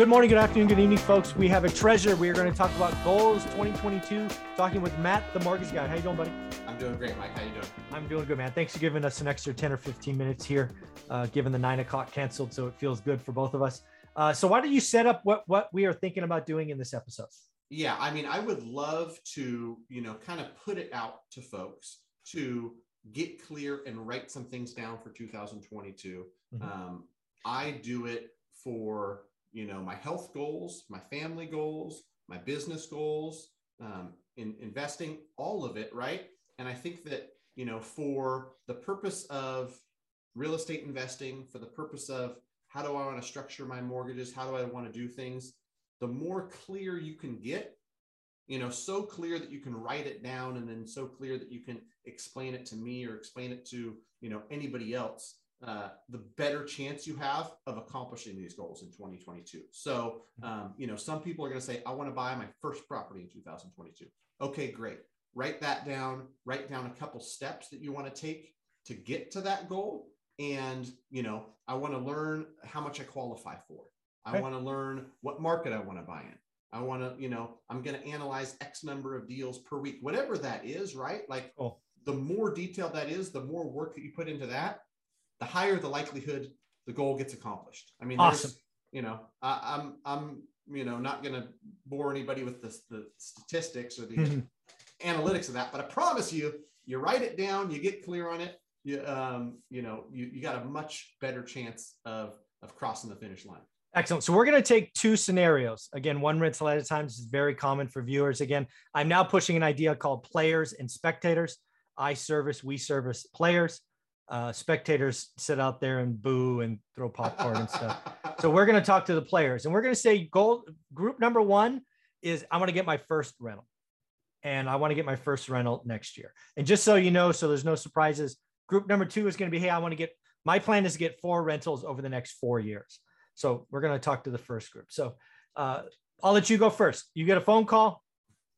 Good morning, good afternoon, good evening, folks. We have a treasure. We are going to talk about goals 2022, talking with Matt, the mortgage guy. How you doing, buddy? I'm doing great, Mike. How you doing? I'm doing good, man. Thanks for giving us an extra 10 or 15 minutes here, uh, given the nine o'clock canceled, so it feels good for both of us. Uh, so why don't you set up what what we are thinking about doing in this episode? Yeah, I mean, I would love to, you know, kind of put it out to folks to get clear and write some things down for 2022. Mm-hmm. Um, I do it for you know my health goals, my family goals, my business goals, um, in investing, all of it, right? And I think that you know for the purpose of real estate investing, for the purpose of how do I want to structure my mortgages, how do I want to do things, the more clear you can get you know so clear that you can write it down and then so clear that you can explain it to me or explain it to you know anybody else uh, the better chance you have of accomplishing these goals in 2022 so um, you know some people are going to say i want to buy my first property in 2022 okay great. Write that down. Write down a couple steps that you want to take to get to that goal. And you know i want to learn how much i qualify for. I okay. want to learn what market i want to buy in. I want to, you know, I'm going to analyze X number of deals per week, whatever that is, right? Like oh. the more detailed that is, the more work that you put into that, the higher the likelihood the goal gets accomplished. I mean, awesome. you know, I, am I'm, I'm, you know, not going to bore anybody with the, the statistics or the mm-hmm. analytics of that, but I promise you, you write it down, you get clear on it, you, um, you know, you, you got a much better chance of, of crossing the finish line. Excellent. So we're going to take two scenarios. Again, one rental at a time. This is very common for viewers. Again, I'm now pushing an idea called players and spectators. I service, we service players. Uh, spectators sit out there and boo and throw popcorn and stuff. So we're going to talk to the players and we're going to say goal group number one is I want to get my first rental and I want to get my first rental next year. And just so you know, so there's no surprises, group number two is going to be, Hey, I want to get, my plan is to get four rentals over the next four years. So we're going to talk to the first group. So uh, I'll let you go first. You get a phone call.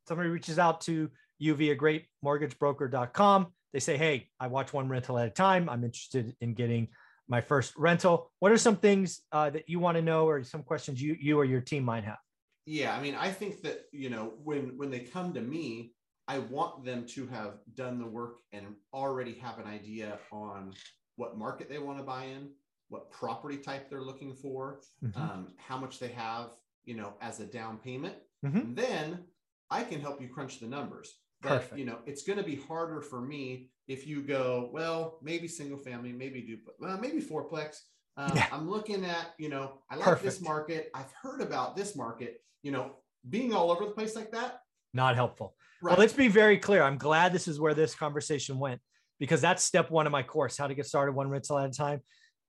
Somebody reaches out to you via greatmortgagebroker.com. They say, Hey, I watch one rental at a time. I'm interested in getting my first rental. What are some things uh, that you want to know or some questions you, you or your team might have? Yeah. I mean, I think that, you know, when, when they come to me, I want them to have done the work and already have an idea on what market they want to buy in, what property type they're looking for, mm-hmm. um, how much they have, you know, as a down payment. Mm-hmm. Then I can help you crunch the numbers. But, Perfect. you know, it's going to be harder for me if you go, well, maybe single family, maybe duplex well, maybe fourplex. Um, yeah. I'm looking at, you know, I like Perfect. this market. I've heard about this market, you know, being all over the place like that. Not helpful. Right. Well, let's be very clear. I'm glad this is where this conversation went because that's step one of my course, how to get started one rental at a time.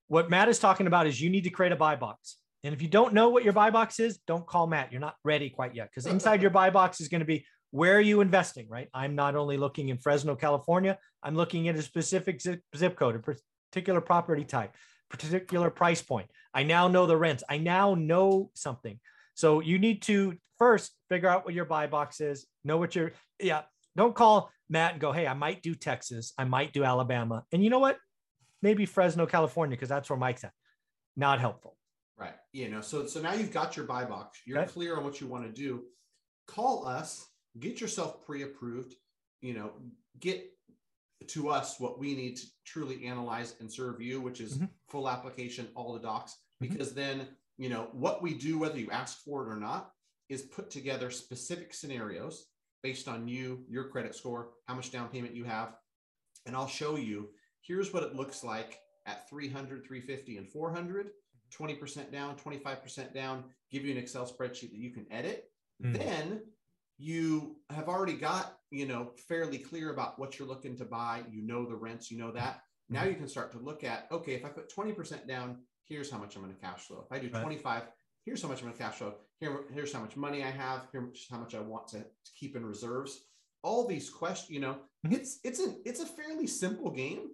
What Matt is talking about is you need to create a buy box. And if you don't know what your buy box is, don't call Matt. You're not ready quite yet because inside your buy box is going to be where are you investing, right? I'm not only looking in Fresno, California, I'm looking at a specific zip, zip code, a particular property type, particular price point. I now know the rents. I now know something. So you need to first figure out what your buy box is, know what your, yeah, don't call Matt and go, hey, I might do Texas, I might do Alabama. And you know what? maybe Fresno, California, because that's where Mike's at. Not helpful. Right. You know, so so now you've got your buy box. You're okay. clear on what you want to do. Call us, get yourself pre-approved, you know, get to us what we need to truly analyze and serve you, which is mm-hmm. full application, all the docs, mm-hmm. because mm-hmm. then, you know, what we do, whether you ask for it or not, is put together specific scenarios based on you, your credit score, how much down payment you have. And I'll show you here's what it looks like at 300, 350, and 400. 20% down, 25% down, give you an Excel spreadsheet that you can edit. Mm. Then you have already got, you know, fairly clear about what you're looking to buy. You know the rents, you know that. Now mm-hmm. you can start to look at, okay, if I put 20% down, here's how much I'm going to cash flow. If I do right. 25, here's how much I'm going to cash flow. Here, here's how much money I have. Here's how much I want to, to keep in reserves. All these questions, you know, mm-hmm. it's it's an it's a fairly simple game,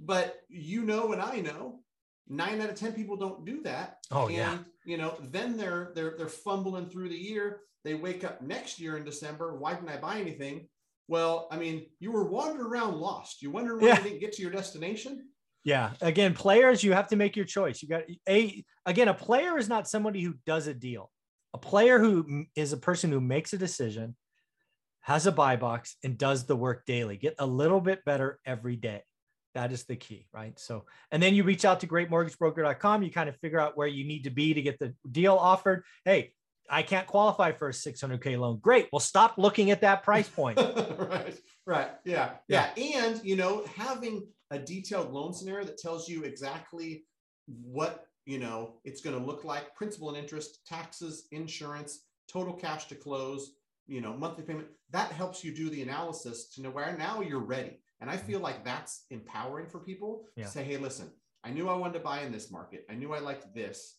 but you know and I know nine out of ten people don't do that. Oh and, yeah. You know, then they're they're they're fumbling through the year. They wake up next year in December. Why didn't I buy anything? Well, I mean, you were wandering around lost. You wonder why yeah. you didn't get to your destination. Yeah. Again, players, you have to make your choice. You got a again, a player is not somebody who does a deal. A player who is a person who makes a decision, has a buy box, and does the work daily. Get a little bit better every day. That is the key, right? So, and then you reach out to greatmortgagebroker.com. You kind of figure out where you need to be to get the deal offered. Hey, I can't qualify for a 600K loan. Great. Well, stop looking at that price point. right. Right. Yeah. yeah. Yeah. And, you know, having a detailed loan scenario that tells you exactly what, you know, it's going to look like principal and interest, taxes, insurance, total cash to close, you know, monthly payment. That helps you do the analysis to know where now you're ready. And I feel like that's empowering for people yeah. to say, hey, listen, I knew I wanted to buy in this market. I knew I liked this.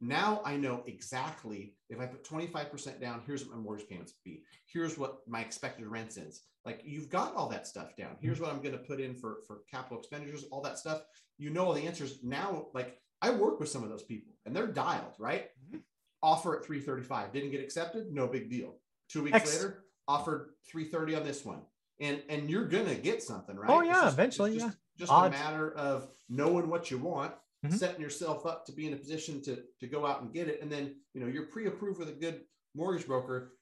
Now I know exactly if I put 25% down, here's what my mortgage payments be. Here's what my expected rents is. Like you've got all that stuff down. Here's what I'm going to put in for, for capital expenditures, all that stuff. You know all the answers. Now, like I work with some of those people and they're dialed, right? Mm-hmm. Offer at 335. Didn't get accepted, no big deal. Two weeks later, offered 330 on this one. And and you're gonna get something, right? Oh, yeah, just, eventually. Just, yeah. Just Odds. a matter of knowing what you want mm-hmm. setting yourself up to be in a position to to go out and get it and then you know you're pre-approved with a good mortgage broker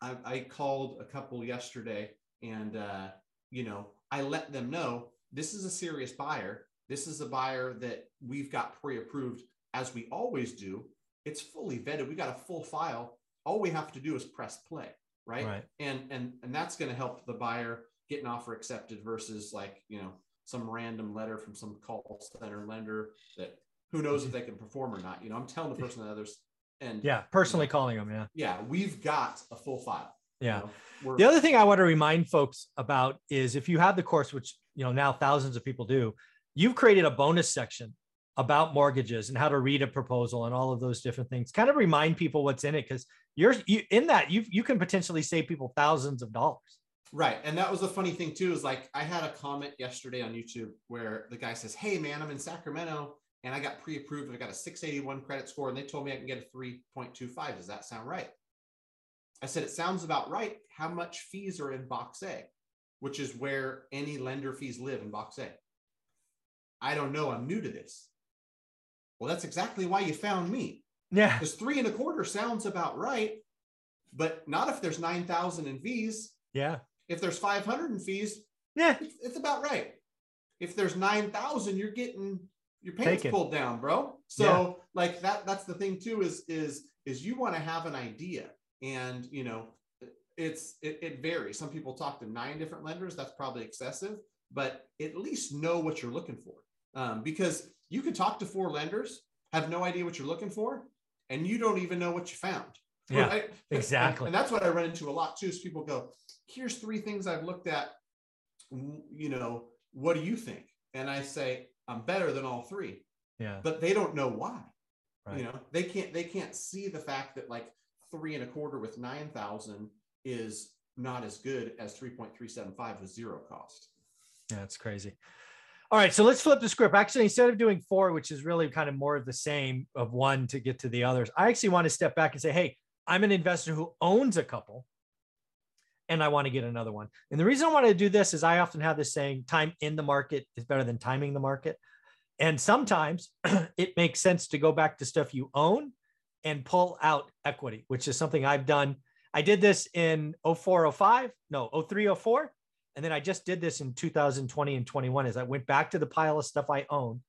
i, I called a couple yesterday and uh, you know i let them know this is a serious buyer this is a buyer that we've got pre-approved as we always do it's fully vetted we got a full file all we have to do is press play right, right. and and and that's going to help the buyer get an offer accepted versus like you know some random letter from some call center lender that who knows if they can perform or not. You know, I'm telling the person that others and yeah, personally you know, calling them. Yeah. Yeah. We've got a full file. Yeah. You know, the other thing I want to remind folks about is if you have the course, which, you know, now thousands of people do, you've created a bonus section about mortgages and how to read a proposal and all of those different things. Kind of remind people what's in it because you're you, in that you you can potentially save people thousands of dollars. Right. And that was the funny thing too, is like I had a comment yesterday on YouTube where the guy says, Hey man, I'm in Sacramento and I got pre-approved. I got a 681 credit score and they told me I can get a 3.25. Does that sound right? I said, it sounds about right. How much fees are in box A, which is where any lender fees live in box A. I don't know. I'm new to this. Well, that's exactly why you found me. Yeah. Because three and a quarter sounds about right, but not if there's 9,000 in fees. Yeah. If there's 500 in fees, yeah, it's, it's about right. If there's 9,000, you're getting your pants Take pulled down, bro. So yeah. like that, that's the thing too, is, is, is you want to have an idea and, you know, it's, it, it varies. Some people talk to nine different lenders. That's probably excessive, but at least know what you're looking for. Um, because you could talk to four lenders, have no idea what you're looking for, and you don't even know what you found. Yeah, right? exactly. And, and, that's what I run into a lot too. Is people go, "Here's three things I've looked at. You know, what do you think?" And I say, "I'm better than all three. Yeah. But they don't know why. Right. You know, they can't they can't see the fact that like three and a quarter with nine thousand is not as good as 3.375 with zero cost. Yeah, it's crazy. All right, so let's flip the script. Actually, instead of doing four, which is really kind of more of the same of one to get to the others, I actually want to step back and say, hey, I'm an investor who owns a couple and I want to get another one. And the reason I want to do this is I often have this saying time in the market is better than timing the market. And sometimes it makes sense to go back to stuff you own and pull out equity, which is something I've done. I did this in 0405, no, 0304. And then I just did this in 2020 and 21 as I went back to the pile of stuff I own.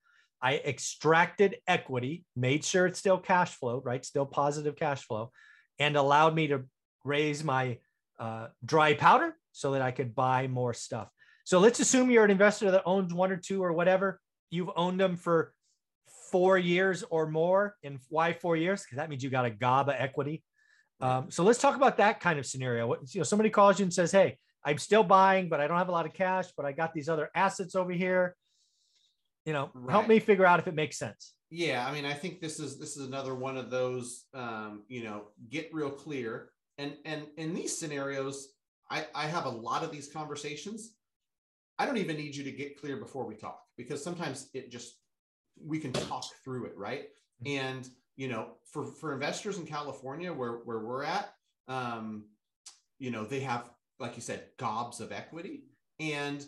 I extracted equity, made sure it's still cash flow, right? Still positive cash flow and allowed me to raise my uh, dry powder so that I could buy more stuff. So let's assume you're an investor that owns one or two or whatever. You've owned them for four years or more. And why four years? Because that means you got a GABA equity. Um, so let's talk about that kind of scenario. What, you know, somebody calls you and says, "Hey, I'm still buying, but I don't have a lot of cash, but I got these other assets over here. you know, help me figure out if it makes sense. Yeah, I mean, I think this is this is another one of those. Um, you know, get real clear, and and in these scenarios, I I have a lot of these conversations. I don't even need you to get clear before we talk because sometimes it just we can talk through it, right? And you know, for for investors in California where where we're at, um, you know, they have like you said, gobs of equity, and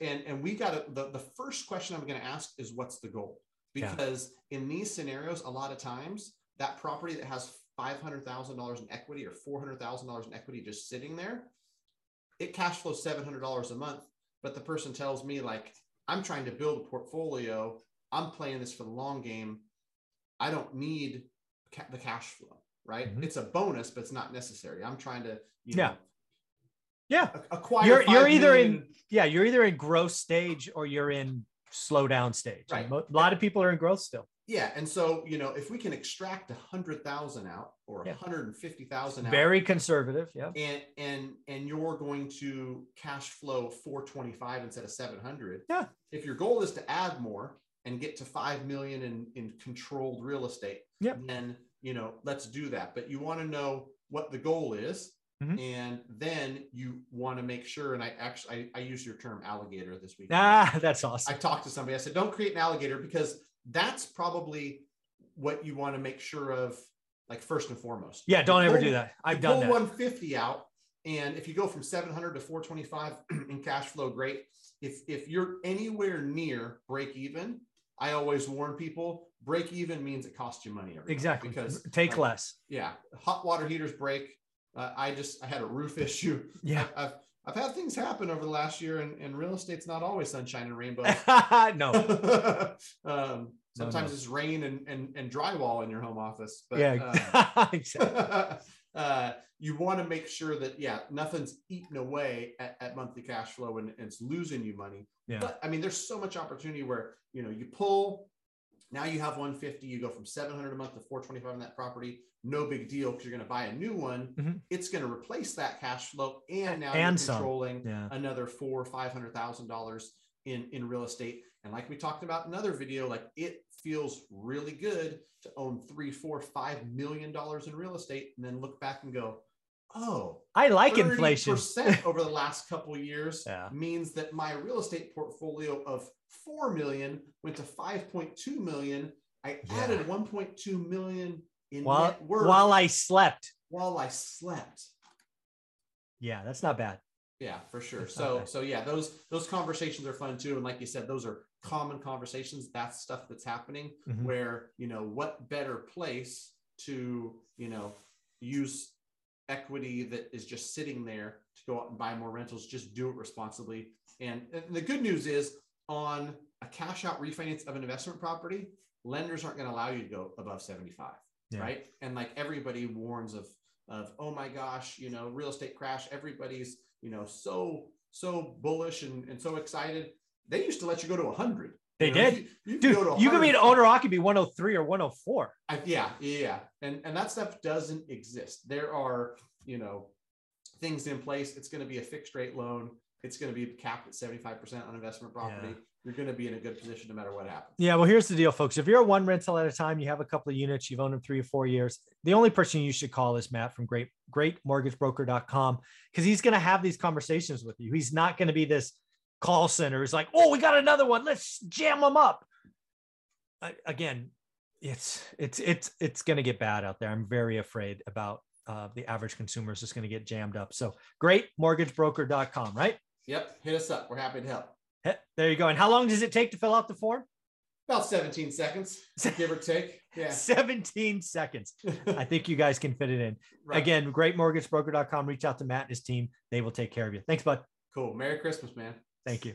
and and we got to the the first question I'm going to ask is what's the goal? Yeah. Because in these scenarios, a lot of times that property that has five hundred thousand dollars in equity or four hundred thousand dollars in equity just sitting there, it cash flows seven hundred dollars a month. But the person tells me like, I'm trying to build a portfolio. I'm playing this for the long game. I don't need ca- the cash flow, right? Mhm. It's a bonus, but it's not necessary. I'm trying to, you Yeah. know, Yeah. acquire. You're- you're five either in- Yeah. You're either in growth stage or you're in slow down stage. Right. A lot of people are in growth still. Yeah, and so you know, if we can extract a hundred thousand out or a Yeah. hundred and fifty thousand out, Very conservative. Yeah. and and and you're going to cash flow 425 instead of 700 Yeah. if your goal is to add more and get to 5 million in in controlled real estate Yep. then you know let's do that but you want to know what the goal is Mhm. and then you want to make sure and i actually I, I use your term alligator this week Ah, that's awesome. I talked to somebody. I said, don't create an alligator because that's probably what you want to make sure of, like first and foremost. Yeah. Don't You ever pull- do that. I've done pull that. 150 out, and if you go from 700 to 425 in cash flow, great. If if you're anywhere near break even, I always warn people: break even means it costs you money every Exactly. because Take like, less. yeah, hot water heaters break. Uh, I just I had a roof issue. Yeah. I've, I've had things happen over the last year, and, and real estate's not always sunshine and rainbows. no. um, sometimes no. it's rain and, and, and drywall in your home office. But, yeah. exactly. uh, you want to make sure that, yeah, nothing's eaten away at, at monthly cash flow and, and it's losing you money. Yeah. But I mean, there's so much opportunity where, you know, you pull, now you have 150, you go from 700 a month to 425 on that property. No big deal because you're going to buy a new one. Mhm. It's going to replace that cash flow. And now And you're controlling Yeah. another four or five hundred thousand dollars in in real estate and like we talked about in another video like it feels really good to own three four five million dollars in real estate and then look back and go oh I like inflation. percent over the last couple of years Yeah. means that my real estate portfolio of 4 million went to 5.2 million i Yeah. added 1.2 million in While net worth while I slept. while i slept Yeah, that's not bad. Yeah, for sure. Not So so yeah, those those conversations are fun too. And like you said, those are common conversations. That's stuff that's happening Mhm. where, you know, what better place to, you know, use equity that is just sitting there to go out and buy more rentals, just do it responsibly. And, and the good news is on a cash out refinance of an investment property, lenders aren't going to allow you to go above 75 Yeah. right and like everybody warns of of oh my gosh you know real estate crash everybody's you know so so bullish and, and so excited they used to let you go to 100 They You know, did. you, you could Dude, you could be an 100. owner occupancy 103 or 104. I, yeah, yeah, yeah. And and that stuff doesn't exist. There are, you know, things in place. It's going to be a fixed rate loan. It's going to be capped at 75% on investment property. Yeah. You're going to be in a good position no matter what happens. Yeah, well, here's the deal, folks. If you're a one rental at a time, you have a couple of units, you've owned them three or four years. The only person you should call is Matt from Great GreatMortgageBroker.com because he's going to have these conversations with you. He's not going to be this call center. is like, oh, we got another one. Let's jam them up. I, again, it's it's it's it's going to get bad out there. I'm very afraid about uh, the average consumer is just going to get jammed up. So, GreatMortgageBroker.com, right? Yep. Hit us up. We're happy to help. There you go. And how long does it take to fill out the form? About 17 seconds, give or take. Yeah. 17 seconds. I think you guys can fit it in. Right. Again, greatmortgagebroker.com. Reach out to Matt and his team. They will take care of you. Thanks, bud. Cool. Merry Christmas, man. Thank you.